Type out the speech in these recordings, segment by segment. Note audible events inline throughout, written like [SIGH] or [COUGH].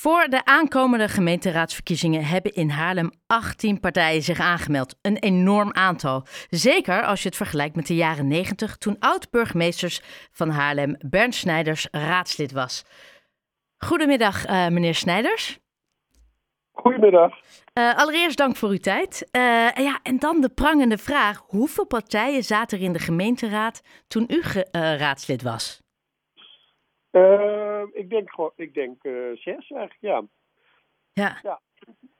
Voor de aankomende gemeenteraadsverkiezingen hebben in Haarlem 18 partijen zich aangemeld. Een enorm aantal. Zeker als je het vergelijkt met de jaren 90, toen oud-burgemeesters van Haarlem Bernd Snijders raadslid was. Goedemiddag, uh, meneer Snijders. Goedemiddag. Uh, allereerst dank voor uw tijd. Uh, ja, en dan de prangende vraag: hoeveel partijen zaten er in de gemeenteraad toen u raadslid was? Uh, ik denk gewoon, ik denk uh, zes eigenlijk, ja. Ja. ja.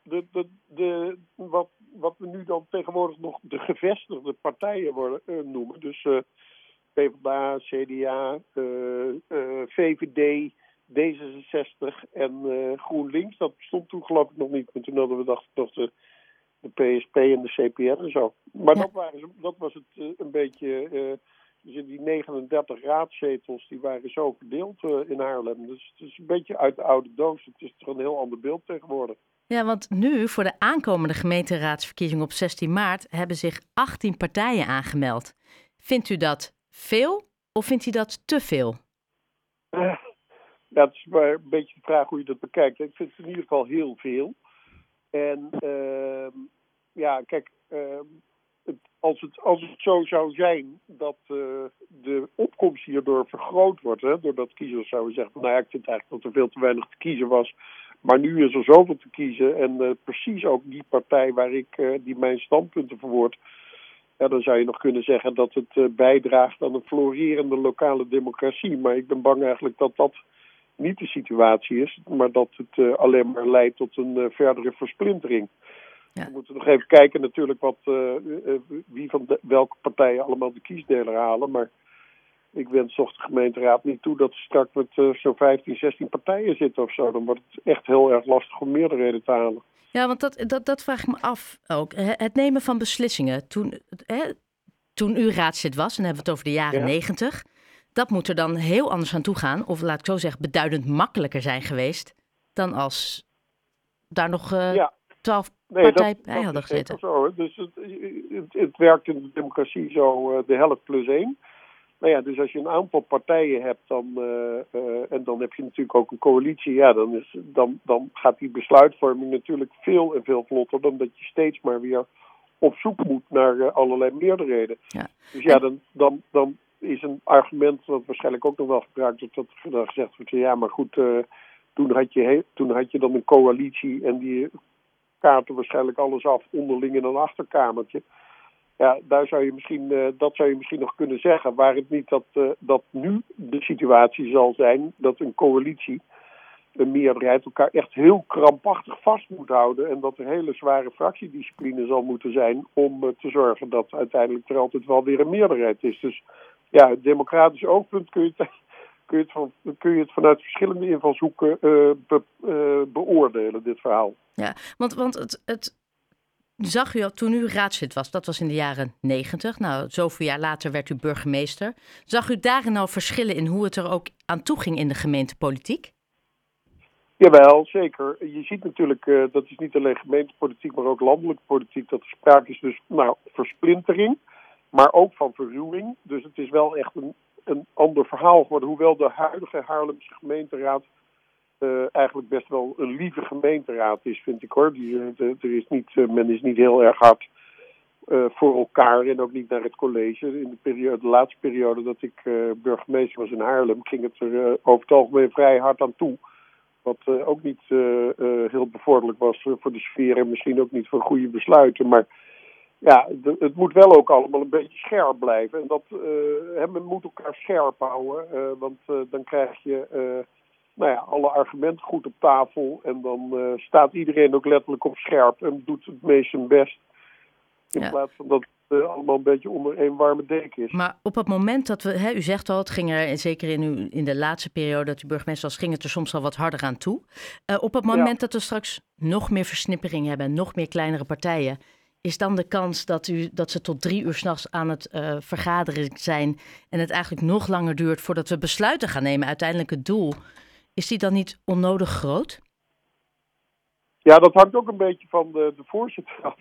De, de, de, wat, wat we nu dan tegenwoordig nog de gevestigde partijen worden, uh, noemen. Dus PvdA, CDA, VVD, D66 en GroenLinks. Dat bestond toen geloof ik nog niet. Maar toen hadden we dacht nog de, de PSP en de CPN en zo. Maar ja. dat, waren, dat was het een beetje dus die 39 raadzetels die waren zo verdeeld uh, in Haarlem. Dus het is een beetje uit de oude doos. Het is toch een heel ander beeld tegenwoordig. Ja, want nu voor de aankomende gemeenteraadsverkiezing op 16 maart hebben zich 18 partijen aangemeld. Vindt u dat veel of vindt u dat te veel? Uh, ja, het is maar een beetje de vraag hoe je dat bekijkt. Ik vind het in ieder geval heel veel. En uh, ja, kijk, ehm, als het, als het zo zou zijn dat uh, de opkomst hierdoor vergroot wordt, hè, doordat kiezers zouden zeggen: Nou ja, ik vind eigenlijk dat er veel te weinig te kiezen was. Maar nu is er zoveel te kiezen en uh, precies ook die partij waar ik, uh, die mijn standpunten verwoord. Ja, dan zou je nog kunnen zeggen dat het bijdraagt aan een florerende lokale democratie. Maar ik ben bang eigenlijk dat dat niet de situatie is, maar dat het alleen maar leidt tot een verdere versplintering. Ja. We moeten nog even kijken natuurlijk wat, uh, wie van de, welke partijen allemaal de kiesdeler halen. Maar ik wens toch de gemeenteraad niet toe dat ze straks met uh, zo'n 15, 16 partijen zitten of zo. Dan wordt het echt heel erg lastig om meerderheden te halen. Ja, want dat, dat, dat vraag ik me af ook. Het nemen van beslissingen. Toen, hè, toen u raadslid was, en dan hebben we het over de jaren negentig. Ja. Dat moet er dan heel anders aan toe gaan. Of laat ik zo zeggen, beduidend makkelijker zijn geweest. Dan als daar nog ja. 12 nee, partij dat, bij dat hadden gezeten. Zo, dus het, het, het, werkt in de democratie zo uh, de helft plus één. Nou ja, dus als je een aantal partijen hebt, dan, uh, uh, en dan heb je natuurlijk ook een coalitie, ja, dan, is, dan, dan gaat die besluitvorming natuurlijk veel en veel vlotter dan dat je steeds maar weer op zoek moet naar allerlei meerderheden. Ja. Dus ja, dan, dan, dan is een argument dat waarschijnlijk ook nog wel gebruikt wordt, dat er gezegd wordt, ja, maar goed, toen, had je, toen had je dan een coalitie en die kaarten waarschijnlijk alles af onderling in een achterkamertje. Ja, daar zou je misschien, uh, dat zou je misschien nog kunnen zeggen. Waar het niet dat, uh, dat nu de situatie zal zijn dat een coalitie, een meerderheid, elkaar echt heel krampachtig vast moet houden. En dat er hele zware fractiediscipline zal moeten zijn om uh, te zorgen dat uiteindelijk er altijd wel weer een meerderheid is. Dus ja, het democratisch oogpunt kun je kun je het, van, kun je het vanuit verschillende invalshoeken be, uh, beoordelen, dit verhaal. Ja, want, want het, het zag u al toen u raadslid was, dat was in de jaren negentig. Nou, zoveel jaar later werd u burgemeester. Zag u daarin al verschillen in hoe het er ook aan toe ging in de gemeentepolitiek? Jawel, zeker. Je ziet natuurlijk, uh, dat is niet alleen gemeentepolitiek, maar ook landelijke politiek, dat er sprake is dus nou, versplintering, maar ook van verruwing. Dus het is wel echt een een ander verhaal geworden. Hoewel de huidige Haarlemse gemeenteraad uh, eigenlijk best wel een lieve gemeenteraad is, vind ik hoor. Die, uh, er is niet, uh, men is niet heel erg hard voor elkaar en ook niet naar het college. In de, periode, de laatste periode dat ik burgemeester was in Haarlem, ging het er over het algemeen vrij hard aan toe. Wat ook niet heel bevorderlijk was voor de sfeer en misschien ook niet voor goede besluiten. Maar ja, het moet wel ook allemaal een beetje scherp blijven. En dat, uh, men moet elkaar scherp houden, uh, want uh, dan krijg je nou ja, alle argumenten goed op tafel. En dan staat iedereen ook letterlijk op scherp en doet het meest zijn best. In ja. plaats van dat het allemaal een beetje onder één warme deken is. Maar op het moment dat we, hè, u zegt al, het ging er zeker in, uw, in de laatste periode dat u burgemeester was, ging het er soms al wat harder aan toe. op het moment ja. dat we straks nog meer versnippering hebben, nog meer kleinere partijen is dan de kans dat, u, dat ze tot drie uur s'nachts aan het uh, vergaderen zijn en het eigenlijk nog langer duurt voordat we besluiten gaan nemen, uiteindelijk het doel, is die dan niet onnodig groot? Ja, dat hangt ook een beetje van de, de voorzitter af.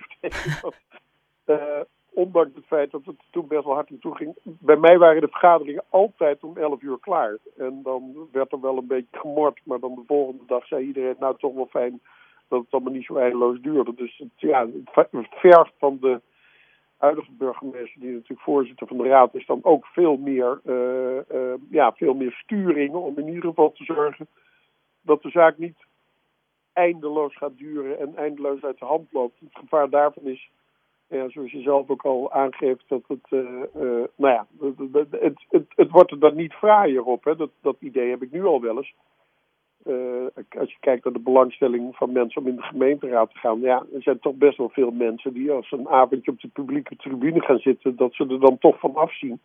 uh, [LAUGHS] ondanks het feit dat het toen best wel hard naartoe ging. Bij mij waren de vergaderingen altijd om 11 uur klaar. En dan werd er wel een beetje gemord. Maar dan de volgende dag zei iedereen, nou toch wel fijn dat het allemaal niet zo eindeloos duurde. Dus het, ja, het vergt van de huidige burgemeester, die natuurlijk voorzitter van de raad is, dan ook veel meer, uh, ja, veel meer sturing om in ieder geval te zorgen dat de zaak niet eindeloos gaat duren en eindeloos uit de hand loopt. Het gevaar daarvan is, ja, zoals je zelf ook al aangeeft, dat het, uh, nou ja, het, het, het, het, wordt er dan niet fraaier op. Hè? Dat, dat idee heb ik nu al wel eens. Uh, als je kijkt naar de belangstelling van mensen om in de gemeenteraad te gaan, ja, er zijn toch best wel veel mensen die als een avondje op de publieke tribune gaan zitten, dat ze er dan toch van afzien.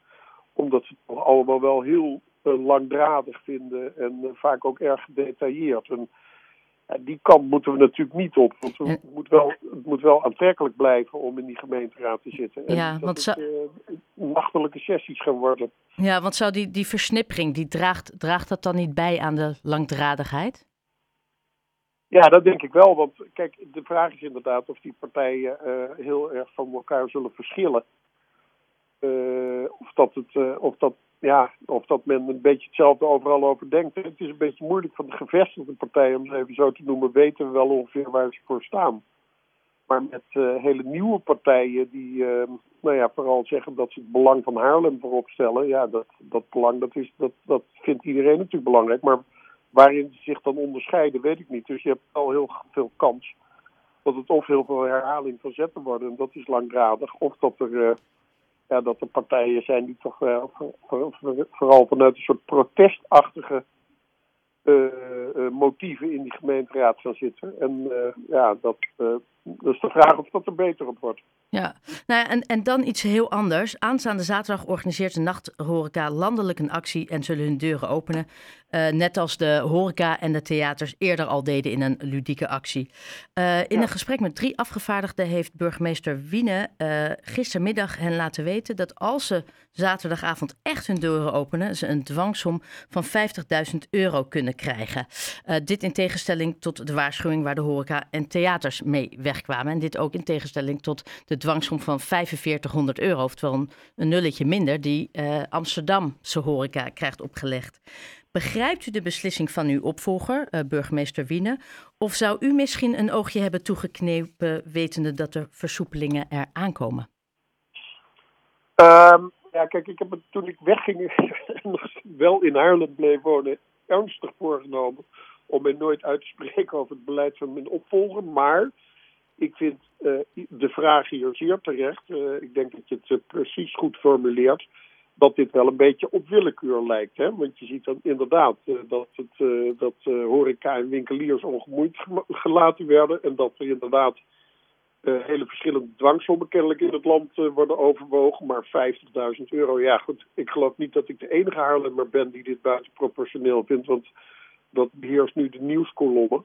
Omdat ze het allemaal wel heel uh, langdradig vinden en uh, vaak ook erg gedetailleerd. En die kant moeten we natuurlijk niet op. Want het, moet wel, het moet wel aantrekkelijk blijven om in die gemeenteraad te zitten. En ja, want het, uh, nachtelijke sessies gaan worden. Ja, want zou die, die versnippering, die draagt, draagt dat dan niet bij aan de langdradigheid? Ja, dat denk ik wel. Want kijk, de vraag is inderdaad of die partijen uh, heel erg van elkaar zullen verschillen. Uh, of dat het, of dat ja, of dat men een beetje hetzelfde overal over denkt. Het is een beetje moeilijk van de gevestigde partijen, om ze even zo te noemen, weten we wel ongeveer waar ze voor staan. Maar met uh, hele nieuwe partijen die uh, nou ja, vooral zeggen dat ze het belang van Haarlem voorop stellen. Ja, dat, dat belang dat is, dat, dat vindt iedereen natuurlijk belangrijk. Maar waarin ze zich dan onderscheiden, weet ik niet. Dus je hebt al heel veel kans dat het of heel veel herhaling van zetten worden. En dat is langdradig. Of dat er uh, ja, dat er partijen zijn die toch uh, voor, voor, vooral vanuit een soort protestachtige uh, uh, motieven in die gemeenteraad gaan zitten. En ja, dat, dat is de vraag of dat er beter op wordt. Ja, nou en, en dan iets heel anders. Aanstaande zaterdag organiseert de Nachthoreca landelijk een actie en zullen hun deuren openen. Uh, net als de horeca en de theaters eerder al deden in een ludieke actie. Uh, in ja. een gesprek met drie afgevaardigden heeft burgemeester Wiene uh, gistermiddag hen laten weten dat als ze zaterdagavond echt hun deuren openen, ze een dwangsom van 50.000 euro kunnen krijgen. dit in tegenstelling tot de waarschuwing waar de horeca en theaters mee wegkwamen. En dit ook in tegenstelling tot de dwangsom van 4500 euro, oftewel een, een nulletje minder, die Amsterdamse horeca krijgt opgelegd. Begrijpt u de beslissing van uw opvolger, uh, burgemeester Wiene? Of zou u misschien een oogje hebben toegeknepen, wetende dat er versoepelingen er aankomen? Um, ja, kijk, ik heb het toen ik wegging [LAUGHS] nog wel in Haarlem bleef wonen, ernstig voorgenomen om mij nooit uit te spreken over het beleid van mijn opvolger. Maar ik vind uh, de vraag hier zeer terecht. Uh, ik denk dat je het precies goed formuleert dat dit wel een beetje op willekeur lijkt. Hè? Want je ziet dan inderdaad uh, dat, het, uh, dat uh, horeca en winkeliers ongemoeid gelaten werden. En dat er inderdaad hele verschillende dwangsommen kennelijk in het land worden overwogen. Maar 50.000 euro, ja goed, ik geloof niet dat ik de enige Haarlemmer ben die dit buitenproportioneel vindt. Want dat beheerst nu de nieuwskolommen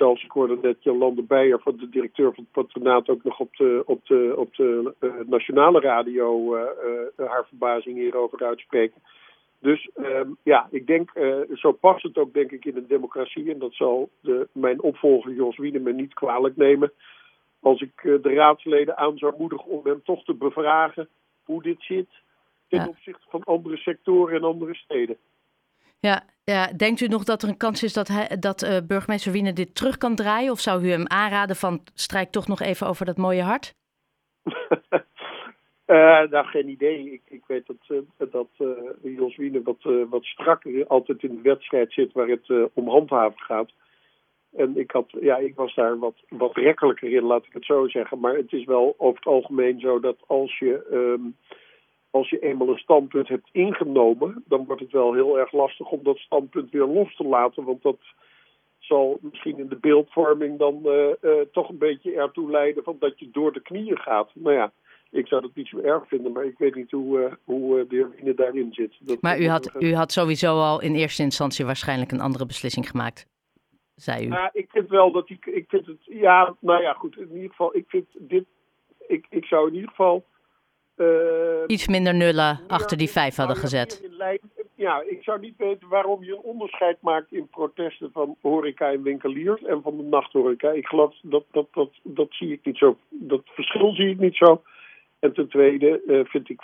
zelfs, ik hoorde net Jolande Beijer, van de directeur van het patronaat, ook nog op de, op de, op de uh, nationale radio uh, uh, haar verbazing hierover uitspreken. Dus ja, ik denk, zo past het ook denk ik in een democratie. En dat zal de, mijn opvolger Jos Wiedemann niet kwalijk nemen. Als ik de raadsleden aan zou moedigen om hem toch te bevragen hoe dit zit ten ja. opzichte van andere sectoren en andere steden. Ja, ja, denkt u nog dat er een kans is dat, hij, dat uh, burgemeester Wiener dit terug kan draaien? Of zou u hem aanraden van strijk toch nog even over dat mooie hart? uh, [LAUGHS] nou, geen idee. Ik, ik weet dat, uh, dat Jos Wiener wat, wat strakker altijd in de wedstrijd zit waar het om handhaven gaat. En ik, had, ja, ik was daar wat, wat rekkelijker in, laat ik het zo zeggen. Maar het is wel over het algemeen zo dat als je... Um, als je eenmaal een standpunt hebt ingenomen, dan wordt het wel heel erg lastig om dat standpunt weer los te laten. Want dat zal misschien in de beeldvorming dan uh, uh, toch een beetje ertoe leiden van dat je door de knieën gaat. Nou ja, ik zou dat niet zo erg vinden, maar ik weet niet hoe, uh, hoe de Wiener daarin zit. Dat maar u had, u had sowieso al in eerste instantie waarschijnlijk een andere beslissing gemaakt, zei u. Ja, ik vind wel dat ik, ik vind het, ja, nou ja, goed, in ieder geval, ik vind dit, ik, ik zou in ieder geval uh, Iets minder nullen achter die vijf hadden gezet. Ja, ik zou niet weten waarom je een onderscheid maakt in protesten van horeca en winkeliers en van de nachthoreca. Ik geloof dat dat, dat, dat zie ik niet zo. Dat verschil zie ik niet zo. En ten tweede vind ik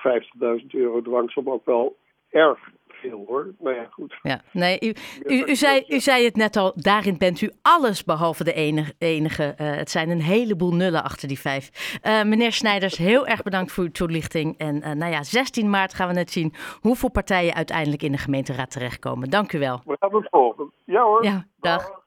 50.000 euro dwangsom ook wel erg veel hoor. Maar ja, goed. Ja, nee, u, u, u, zei, u zei het net al, daarin bent u alles behalve de enige. enige. Uh, het zijn een heleboel nullen achter die vijf. Uh, meneer Snijders, heel erg bedankt voor uw toelichting. En uh, nou ja, 16 maart gaan we net zien hoeveel partijen uiteindelijk in de gemeenteraad terechtkomen. Dank u wel. We gaan het volgen. Ja hoor. Ja, dag. dag.